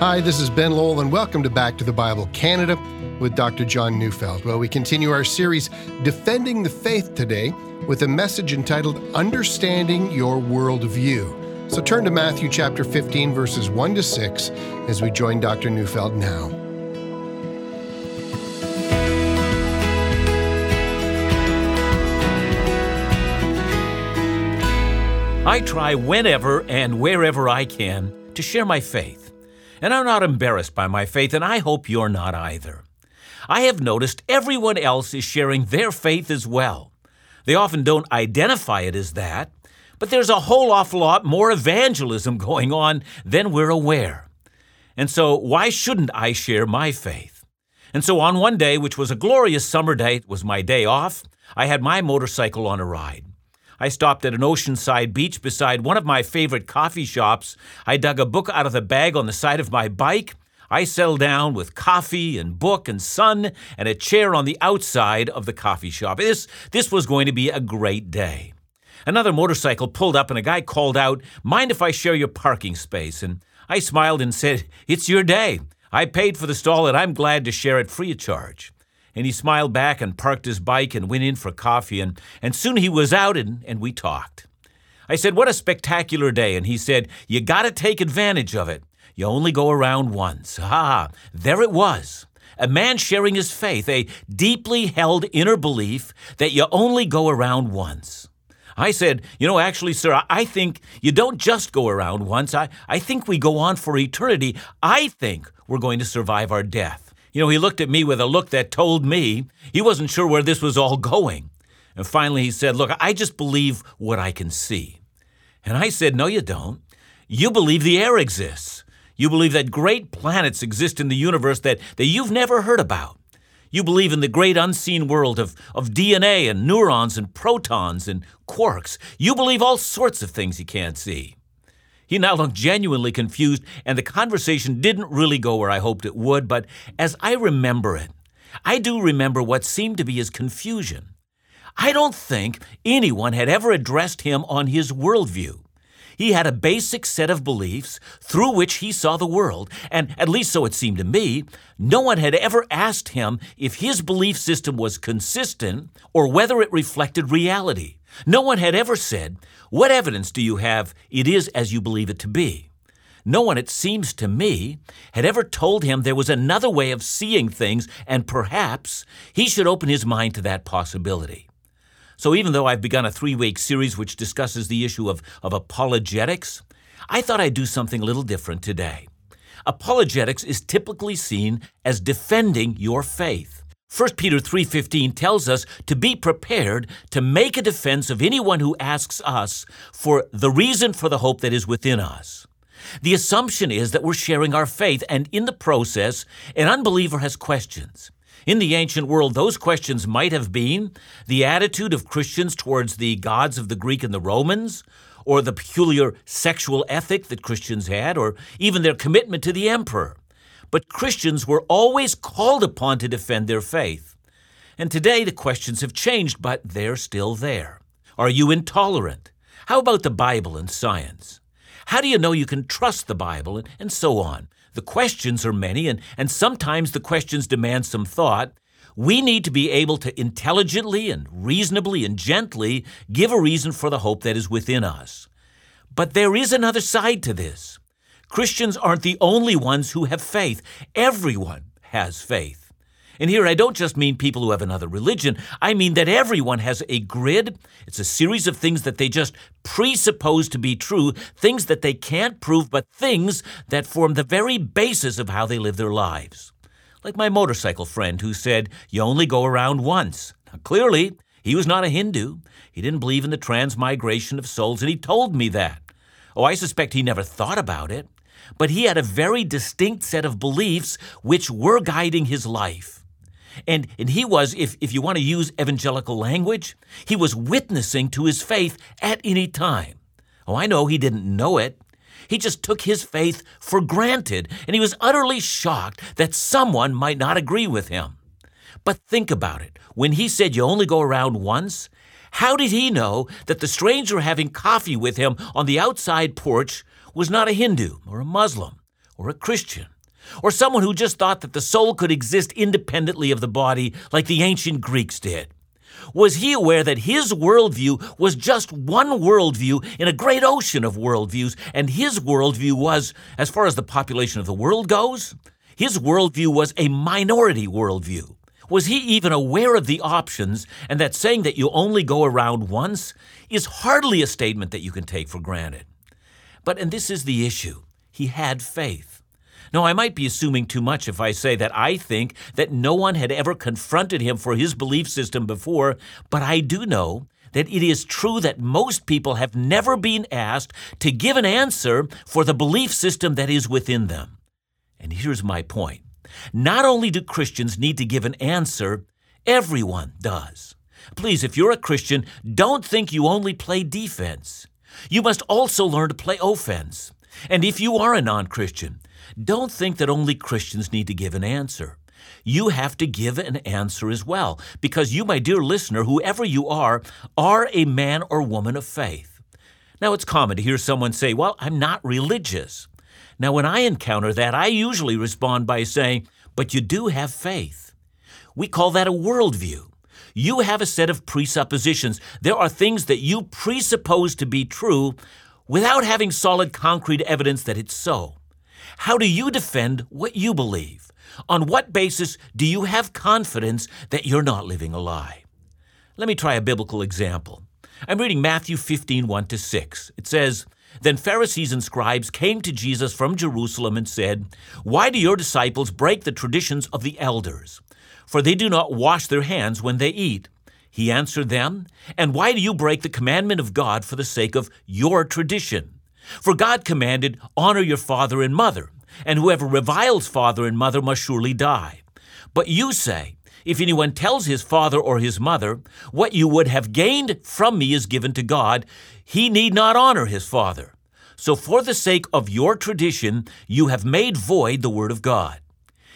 Hi, this is Ben Lowell, and welcome to Back to the Bible Canada with Dr. John Neufeld. Well, we continue our series, Defending the Faith, today with a message entitled Understanding Your Worldview. So turn to Matthew chapter 15, verses 1 to 6, as we join Dr. Neufeld now. I try whenever and wherever I can to share my faith and I'm not embarrassed by my faith, and I hope you're not either. I have noticed everyone else is sharing their faith as well. They often don't identify it as that, but there's a whole awful lot more evangelism going on than we're aware. And so, why shouldn't I share my faith? And so, on one day, which was a glorious summer day, it was my day off, I had my motorcycle on a ride. I stopped at an oceanside beach beside one of my favorite coffee shops. I dug a book out of the bag on the side of my bike. I settled down with coffee and book and sun and a chair on the outside of the coffee shop. This, this was going to be a great day. Another motorcycle pulled up and a guy called out, Mind if I share your parking space? And I smiled and said, It's your day. I paid for the stall and I'm glad to share it free of charge. And he smiled back and parked his bike and went in for coffee, and, and soon he was out and, and we talked. I said, What a spectacular day. And he said, You got to take advantage of it. You only go around once. Ah, there it was. A man sharing his faith, a deeply held inner belief that you only go around once. I said, You know, actually, sir, I think you don't just go around once. I, I think we go on for eternity. I think we're going to survive our death. You know, he looked at me with a look that told me he wasn't sure where this was all going. And finally he said, Look, I just believe what I can see. And I said, No, you don't. You believe the air exists. You believe that great planets exist in the universe that, that you've never heard about. You believe in the great unseen world of, of DNA and neurons and protons and quarks. You believe all sorts of things you can't see. He now looked genuinely confused, and the conversation didn't really go where I hoped it would, but as I remember it, I do remember what seemed to be his confusion. I don't think anyone had ever addressed him on his worldview. He had a basic set of beliefs through which he saw the world, and at least so it seemed to me, no one had ever asked him if his belief system was consistent or whether it reflected reality. No one had ever said, What evidence do you have it is as you believe it to be? No one, it seems to me, had ever told him there was another way of seeing things, and perhaps he should open his mind to that possibility. So, even though I've begun a three week series which discusses the issue of, of apologetics, I thought I'd do something a little different today. Apologetics is typically seen as defending your faith. 1 Peter 3:15 tells us to be prepared to make a defense of anyone who asks us for the reason for the hope that is within us. The assumption is that we're sharing our faith and in the process an unbeliever has questions. In the ancient world, those questions might have been the attitude of Christians towards the gods of the Greek and the Romans, or the peculiar sexual ethic that Christians had, or even their commitment to the emperor but Christians were always called upon to defend their faith. And today the questions have changed, but they're still there. Are you intolerant? How about the Bible and science? How do you know you can trust the Bible? And, and so on. The questions are many, and, and sometimes the questions demand some thought. We need to be able to intelligently and reasonably and gently give a reason for the hope that is within us. But there is another side to this. Christians aren't the only ones who have faith. Everyone has faith. And here I don't just mean people who have another religion. I mean that everyone has a grid. It's a series of things that they just presuppose to be true, things that they can't prove, but things that form the very basis of how they live their lives. Like my motorcycle friend who said, You only go around once. Now, clearly, he was not a Hindu. He didn't believe in the transmigration of souls, and he told me that. Oh, I suspect he never thought about it but he had a very distinct set of beliefs which were guiding his life. And, and he was, if, if you want to use evangelical language, he was witnessing to his faith at any time. Oh, I know he didn't know it. He just took his faith for granted, and he was utterly shocked that someone might not agree with him. But think about it. When he said you only go around once, how did he know that the stranger having coffee with him on the outside porch was not a Hindu or a Muslim or a Christian? Or someone who just thought that the soul could exist independently of the body like the ancient Greeks did? Was he aware that his worldview was just one worldview in a great ocean of worldviews, and his worldview was, as far as the population of the world goes, his worldview was a minority worldview? Was he even aware of the options and that saying that you only go around once is hardly a statement that you can take for granted? But, and this is the issue, he had faith. Now, I might be assuming too much if I say that I think that no one had ever confronted him for his belief system before, but I do know that it is true that most people have never been asked to give an answer for the belief system that is within them. And here's my point not only do Christians need to give an answer, everyone does. Please, if you're a Christian, don't think you only play defense. You must also learn to play offense. And if you are a non Christian, don't think that only Christians need to give an answer. You have to give an answer as well, because you, my dear listener, whoever you are, are a man or woman of faith. Now, it's common to hear someone say, Well, I'm not religious. Now, when I encounter that, I usually respond by saying, But you do have faith. We call that a worldview. You have a set of presuppositions. There are things that you presuppose to be true without having solid concrete evidence that it's so. How do you defend what you believe? On what basis do you have confidence that you're not living a lie? Let me try a biblical example. I'm reading Matthew 15, 1 to 6. It says, Then Pharisees and scribes came to Jesus from Jerusalem and said, Why do your disciples break the traditions of the elders? For they do not wash their hands when they eat. He answered them, And why do you break the commandment of God for the sake of your tradition? For God commanded, Honor your father and mother, and whoever reviles father and mother must surely die. But you say, If anyone tells his father or his mother, What you would have gained from me is given to God, he need not honor his father. So for the sake of your tradition, you have made void the word of God.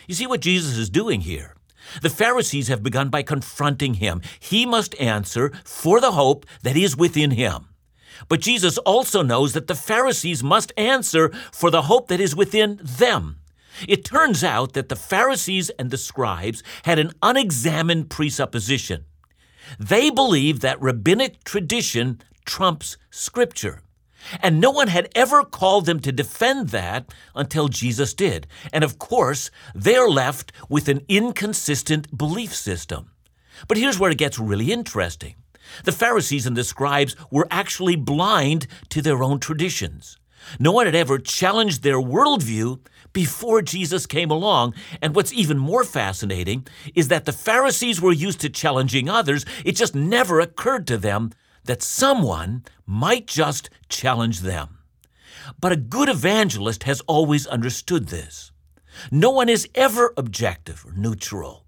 You see what Jesus is doing here? The Pharisees have begun by confronting him. He must answer for the hope that is within him. But Jesus also knows that the Pharisees must answer for the hope that is within them. It turns out that the Pharisees and the scribes had an unexamined presupposition. They believed that rabbinic tradition trumps Scripture. And no one had ever called them to defend that until Jesus did. And of course, they're left with an inconsistent belief system. But here's where it gets really interesting. The Pharisees and the scribes were actually blind to their own traditions. No one had ever challenged their worldview before Jesus came along. And what's even more fascinating is that the Pharisees were used to challenging others. It just never occurred to them that someone might just challenge them. But a good evangelist has always understood this. No one is ever objective or neutral.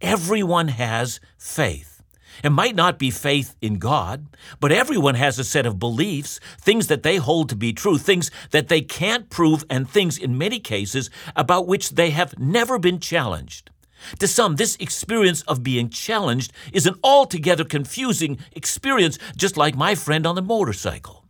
Everyone has faith. It might not be faith in God, but everyone has a set of beliefs, things that they hold to be true, things that they can't prove, and things in many cases about which they have never been challenged. To some, this experience of being challenged is an altogether confusing experience, just like my friend on the motorcycle.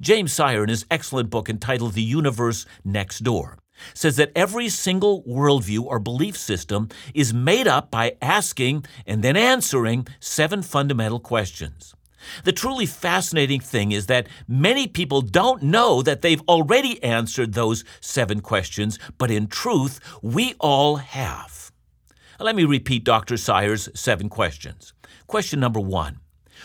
James Sire, in his excellent book entitled The Universe Next Door, says that every single worldview or belief system is made up by asking and then answering seven fundamental questions. The truly fascinating thing is that many people don't know that they've already answered those seven questions, but in truth, we all have. Let me repeat Dr. Sire's seven questions. Question number one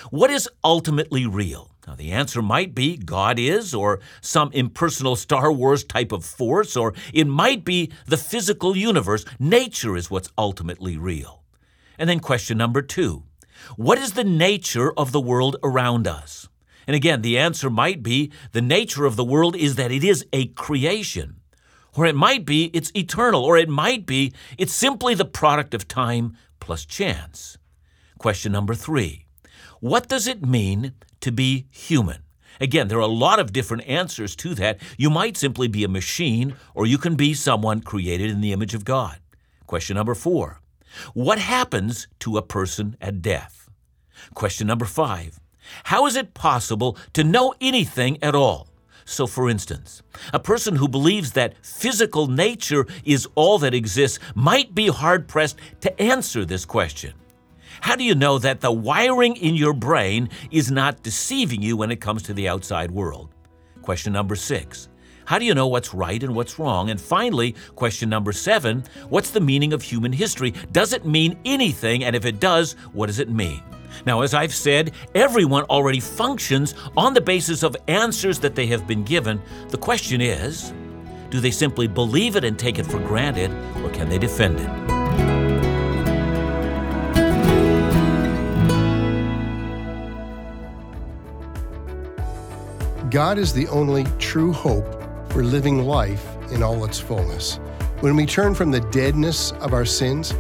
What is ultimately real? Now, the answer might be God is, or some impersonal Star Wars type of force, or it might be the physical universe. Nature is what's ultimately real. And then question number two What is the nature of the world around us? And again, the answer might be the nature of the world is that it is a creation. Or it might be it's eternal, or it might be it's simply the product of time plus chance. Question number three What does it mean to be human? Again, there are a lot of different answers to that. You might simply be a machine, or you can be someone created in the image of God. Question number four What happens to a person at death? Question number five How is it possible to know anything at all? So, for instance, a person who believes that physical nature is all that exists might be hard pressed to answer this question. How do you know that the wiring in your brain is not deceiving you when it comes to the outside world? Question number six. How do you know what's right and what's wrong? And finally, question number seven What's the meaning of human history? Does it mean anything? And if it does, what does it mean? Now, as I've said, everyone already functions on the basis of answers that they have been given. The question is do they simply believe it and take it for granted, or can they defend it? God is the only true hope for living life in all its fullness. When we turn from the deadness of our sins,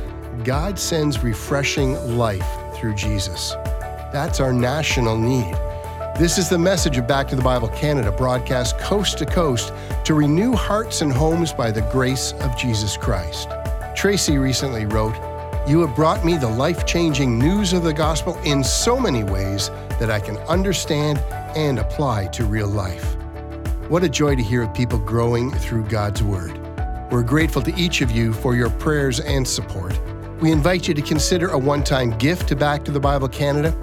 God sends refreshing life through Jesus. That's our national need. This is the message of Back to the Bible Canada, broadcast coast to coast to renew hearts and homes by the grace of Jesus Christ. Tracy recently wrote, You have brought me the life changing news of the gospel in so many ways that I can understand and apply to real life. What a joy to hear of people growing through God's Word. We're grateful to each of you for your prayers and support. We invite you to consider a one time gift to Back to the Bible Canada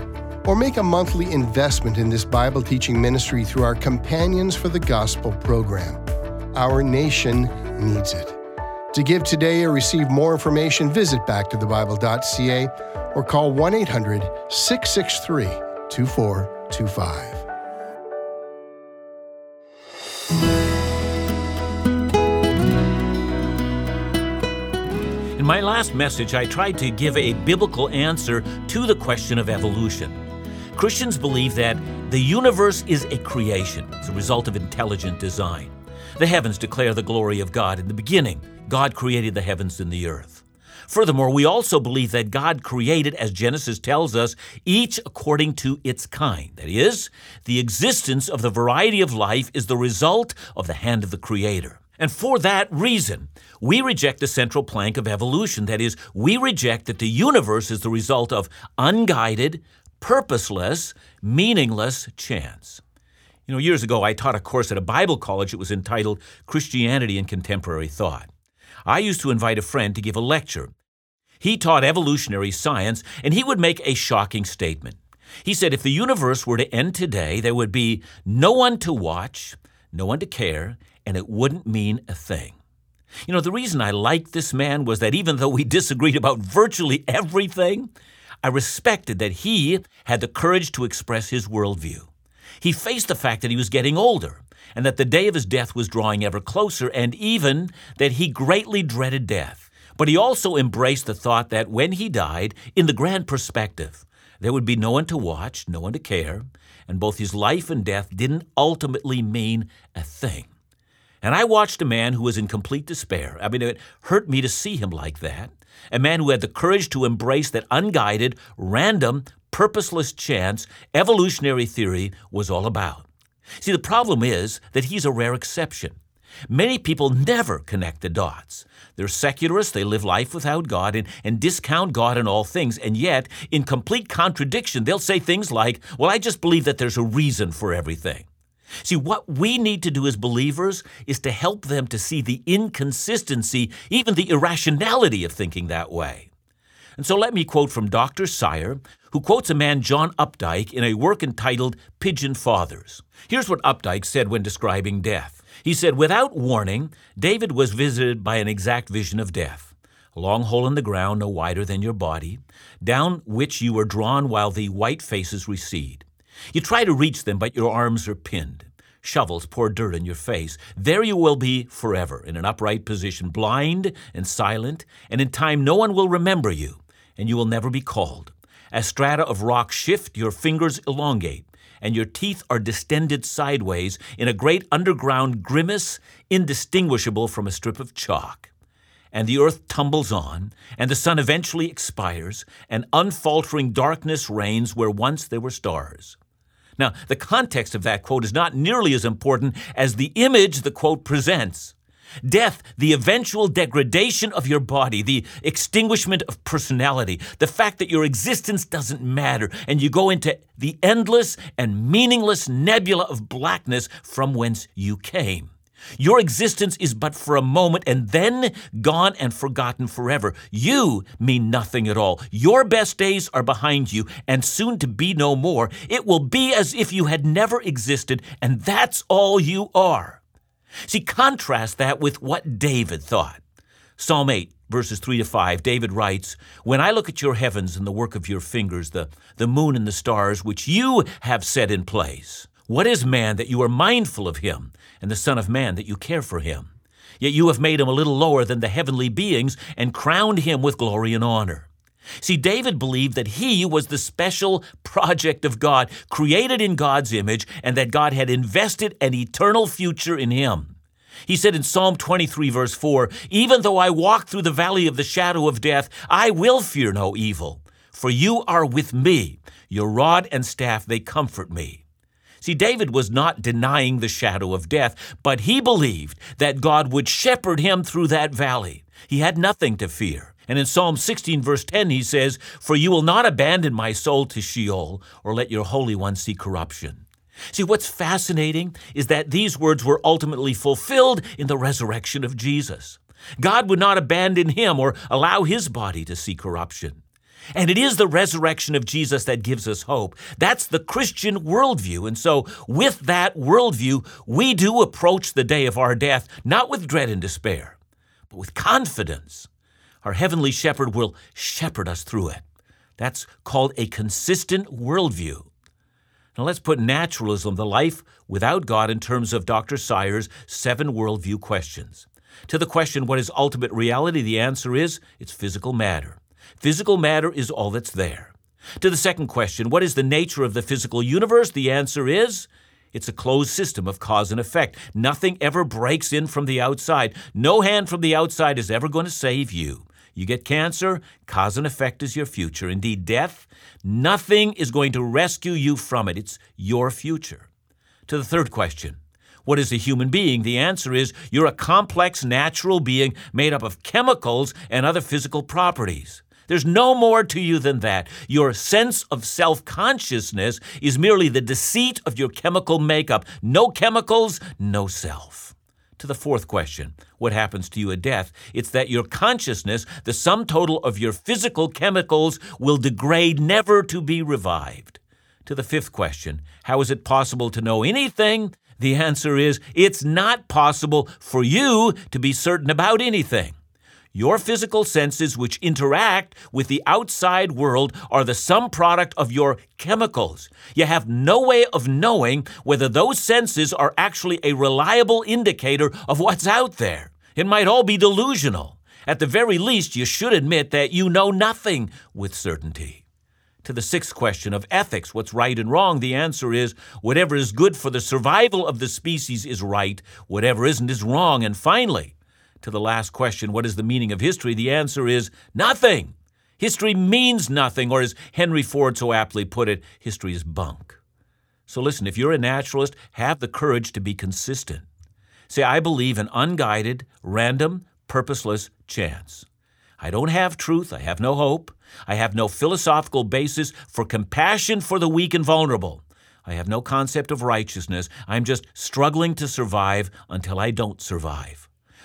or make a monthly investment in this Bible teaching ministry through our Companions for the Gospel program. Our nation needs it. To give today or receive more information, visit backtothebible.ca or call 1 800 663 2425. In my last message, I tried to give a biblical answer to the question of evolution. Christians believe that the universe is a creation, it's a result of intelligent design. The heavens declare the glory of God. In the beginning, God created the heavens and the earth. Furthermore, we also believe that God created, as Genesis tells us, each according to its kind. That is, the existence of the variety of life is the result of the hand of the Creator. And for that reason, we reject the central plank of evolution. That is, we reject that the universe is the result of unguided, purposeless, meaningless chance. You know, years ago, I taught a course at a Bible college. It was entitled Christianity and Contemporary Thought. I used to invite a friend to give a lecture. He taught evolutionary science, and he would make a shocking statement. He said if the universe were to end today, there would be no one to watch, no one to care, and it wouldn't mean a thing. You know, the reason I liked this man was that even though we disagreed about virtually everything, I respected that he had the courage to express his worldview. He faced the fact that he was getting older and that the day of his death was drawing ever closer, and even that he greatly dreaded death. But he also embraced the thought that when he died, in the grand perspective, there would be no one to watch, no one to care, and both his life and death didn't ultimately mean a thing. And I watched a man who was in complete despair. I mean, it hurt me to see him like that. A man who had the courage to embrace that unguided, random, purposeless chance evolutionary theory was all about. See, the problem is that he's a rare exception. Many people never connect the dots. They're secularists, they live life without God and, and discount God in all things, and yet, in complete contradiction, they'll say things like, Well, I just believe that there's a reason for everything. See, what we need to do as believers is to help them to see the inconsistency, even the irrationality of thinking that way. And so let me quote from Dr. Sire, who quotes a man, John Updike, in a work entitled Pigeon Feathers. Here's what Updike said when describing death. He said, Without warning, David was visited by an exact vision of death. A long hole in the ground, no wider than your body, down which you were drawn while the white faces recede. You try to reach them, but your arms are pinned. Shovels pour dirt in your face. There you will be forever, in an upright position, blind and silent, and in time no one will remember you, and you will never be called. As strata of rock shift, your fingers elongate, and your teeth are distended sideways in a great underground grimace indistinguishable from a strip of chalk. And the earth tumbles on, and the sun eventually expires, and unfaltering darkness reigns where once there were stars. Now, the context of that quote is not nearly as important as the image the quote presents. Death, the eventual degradation of your body, the extinguishment of personality, the fact that your existence doesn't matter, and you go into the endless and meaningless nebula of blackness from whence you came. Your existence is but for a moment and then gone and forgotten forever. You mean nothing at all. Your best days are behind you and soon to be no more. It will be as if you had never existed, and that's all you are. See, contrast that with what David thought. Psalm 8, verses 3 to 5, David writes, When I look at your heavens and the work of your fingers, the, the moon and the stars, which you have set in place, what is man that you are mindful of him, and the Son of Man that you care for him? Yet you have made him a little lower than the heavenly beings and crowned him with glory and honor. See, David believed that he was the special project of God, created in God's image, and that God had invested an eternal future in him. He said in Psalm 23, verse 4 Even though I walk through the valley of the shadow of death, I will fear no evil, for you are with me. Your rod and staff, they comfort me. See, David was not denying the shadow of death, but he believed that God would shepherd him through that valley. He had nothing to fear. And in Psalm 16, verse 10, he says, For you will not abandon my soul to Sheol, or let your Holy One see corruption. See, what's fascinating is that these words were ultimately fulfilled in the resurrection of Jesus. God would not abandon him or allow his body to see corruption. And it is the resurrection of Jesus that gives us hope. That's the Christian worldview. And so, with that worldview, we do approach the day of our death not with dread and despair, but with confidence. Our heavenly shepherd will shepherd us through it. That's called a consistent worldview. Now, let's put naturalism, the life without God, in terms of Dr. Sire's seven worldview questions. To the question, what is ultimate reality? The answer is it's physical matter. Physical matter is all that's there. To the second question, what is the nature of the physical universe? The answer is it's a closed system of cause and effect. Nothing ever breaks in from the outside. No hand from the outside is ever going to save you. You get cancer, cause and effect is your future. Indeed, death, nothing is going to rescue you from it. It's your future. To the third question, what is a human being? The answer is you're a complex natural being made up of chemicals and other physical properties. There's no more to you than that. Your sense of self consciousness is merely the deceit of your chemical makeup. No chemicals, no self. To the fourth question what happens to you at death? It's that your consciousness, the sum total of your physical chemicals, will degrade never to be revived. To the fifth question how is it possible to know anything? The answer is it's not possible for you to be certain about anything. Your physical senses, which interact with the outside world, are the sum product of your chemicals. You have no way of knowing whether those senses are actually a reliable indicator of what's out there. It might all be delusional. At the very least, you should admit that you know nothing with certainty. To the sixth question of ethics, what's right and wrong, the answer is whatever is good for the survival of the species is right, whatever isn't is wrong. And finally, to the last question, what is the meaning of history? The answer is nothing. History means nothing, or as Henry Ford so aptly put it, history is bunk. So listen, if you're a naturalist, have the courage to be consistent. Say, I believe in unguided, random, purposeless chance. I don't have truth. I have no hope. I have no philosophical basis for compassion for the weak and vulnerable. I have no concept of righteousness. I'm just struggling to survive until I don't survive.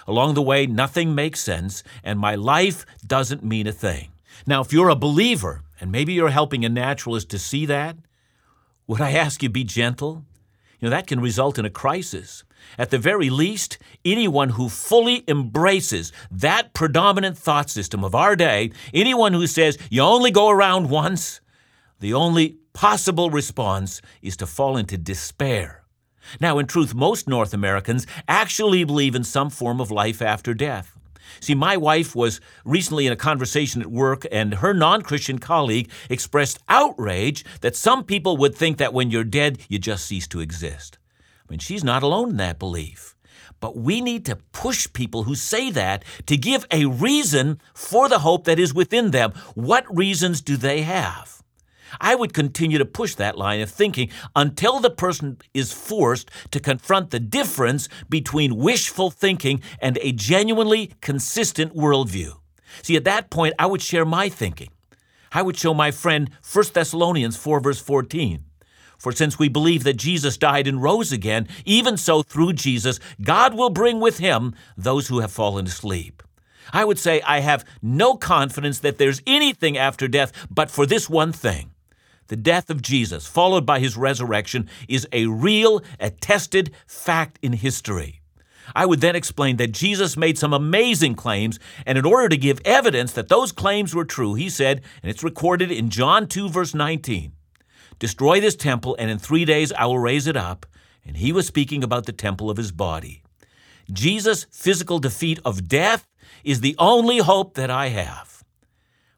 Along the way, nothing makes sense, and my life doesn't mean a thing. Now, if you're a believer, and maybe you're helping a naturalist to see that, would I ask you be gentle? You know, that can result in a crisis. At the very least, anyone who fully embraces that predominant thought system of our day, anyone who says you only go around once, the only possible response is to fall into despair now, in truth, most North Americans actually believe in some form of life after death. See, my wife was recently in a conversation at work, and her non Christian colleague expressed outrage that some people would think that when you're dead, you just cease to exist. I mean, she's not alone in that belief. But we need to push people who say that to give a reason for the hope that is within them. What reasons do they have? I would continue to push that line of thinking until the person is forced to confront the difference between wishful thinking and a genuinely consistent worldview. See, at that point, I would share my thinking. I would show my friend 1 Thessalonians 4, verse 14. For since we believe that Jesus died and rose again, even so through Jesus, God will bring with him those who have fallen asleep. I would say I have no confidence that there's anything after death but for this one thing. The death of Jesus, followed by his resurrection, is a real, attested fact in history. I would then explain that Jesus made some amazing claims, and in order to give evidence that those claims were true, he said, and it's recorded in John 2, verse 19, Destroy this temple, and in three days I will raise it up. And he was speaking about the temple of his body. Jesus' physical defeat of death is the only hope that I have.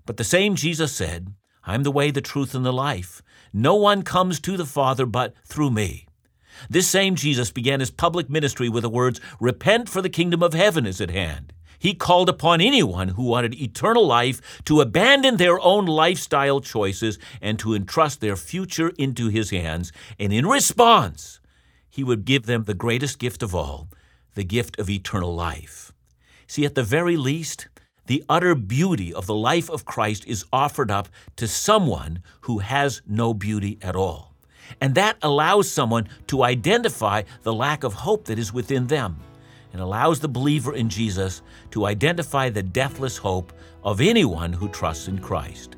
But the same Jesus said, I'm the way, the truth, and the life. No one comes to the Father but through me. This same Jesus began his public ministry with the words, Repent, for the kingdom of heaven is at hand. He called upon anyone who wanted eternal life to abandon their own lifestyle choices and to entrust their future into his hands. And in response, he would give them the greatest gift of all, the gift of eternal life. See, at the very least, the utter beauty of the life of Christ is offered up to someone who has no beauty at all. And that allows someone to identify the lack of hope that is within them and allows the believer in Jesus to identify the deathless hope of anyone who trusts in Christ.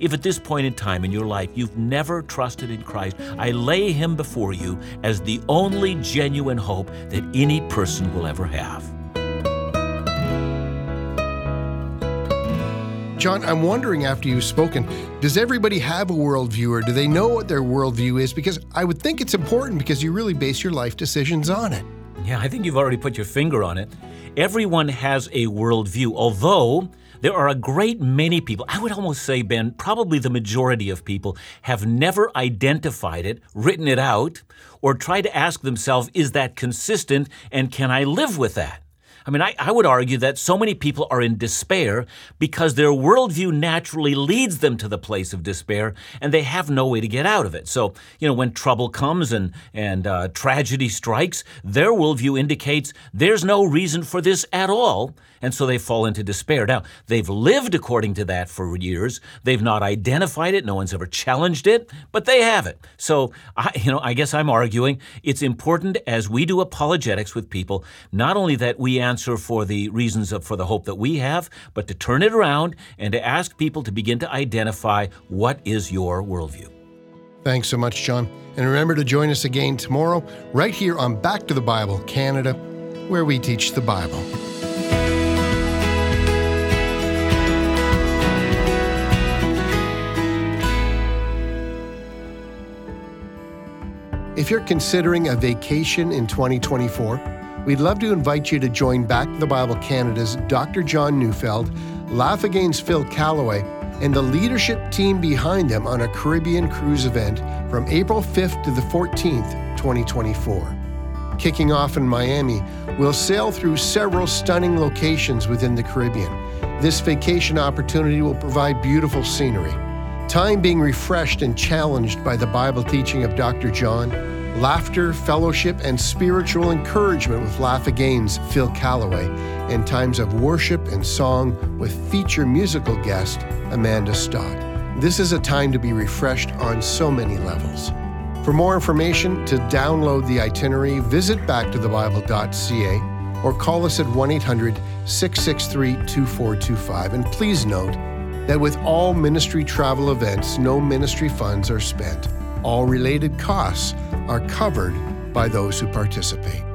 If at this point in time in your life you've never trusted in Christ, I lay him before you as the only genuine hope that any person will ever have. John, I'm wondering after you've spoken, does everybody have a worldview or do they know what their worldview is? Because I would think it's important because you really base your life decisions on it. Yeah, I think you've already put your finger on it. Everyone has a worldview, although there are a great many people, I would almost say, Ben, probably the majority of people, have never identified it, written it out, or tried to ask themselves, is that consistent and can I live with that? I mean, I, I, would argue that so many people are in despair because their worldview naturally leads them to the place of despair and they have no way to get out of it. So, you know, when trouble comes and, and uh, tragedy strikes, their worldview indicates there's no reason for this at all and so they fall into despair. Now, they've lived according to that for years. They've not identified it. No one's ever challenged it, but they have it. So, I, you know, I guess I'm arguing it's important as we do apologetics with people, not only that we answer for the reasons of, for the hope that we have, but to turn it around and to ask people to begin to identify what is your worldview. Thanks so much, John. And remember to join us again tomorrow, right here on Back to the Bible Canada, where we teach the Bible. If you're considering a vacation in 2024, we'd love to invite you to join Back to the Bible Canada's Dr. John Neufeld, Laugh Again's Phil Callaway, and the leadership team behind them on a Caribbean cruise event from April 5th to the 14th, 2024. Kicking off in Miami, we'll sail through several stunning locations within the Caribbean. This vacation opportunity will provide beautiful scenery Time being refreshed and challenged by the Bible teaching of Dr. John, laughter, fellowship, and spiritual encouragement with Laugh Again's Phil Callaway, and times of worship and song with feature musical guest Amanda Stott. This is a time to be refreshed on so many levels. For more information, to download the itinerary, visit backtothebible.ca or call us at 1 800 663 2425. And please note, that with all ministry travel events, no ministry funds are spent. All related costs are covered by those who participate.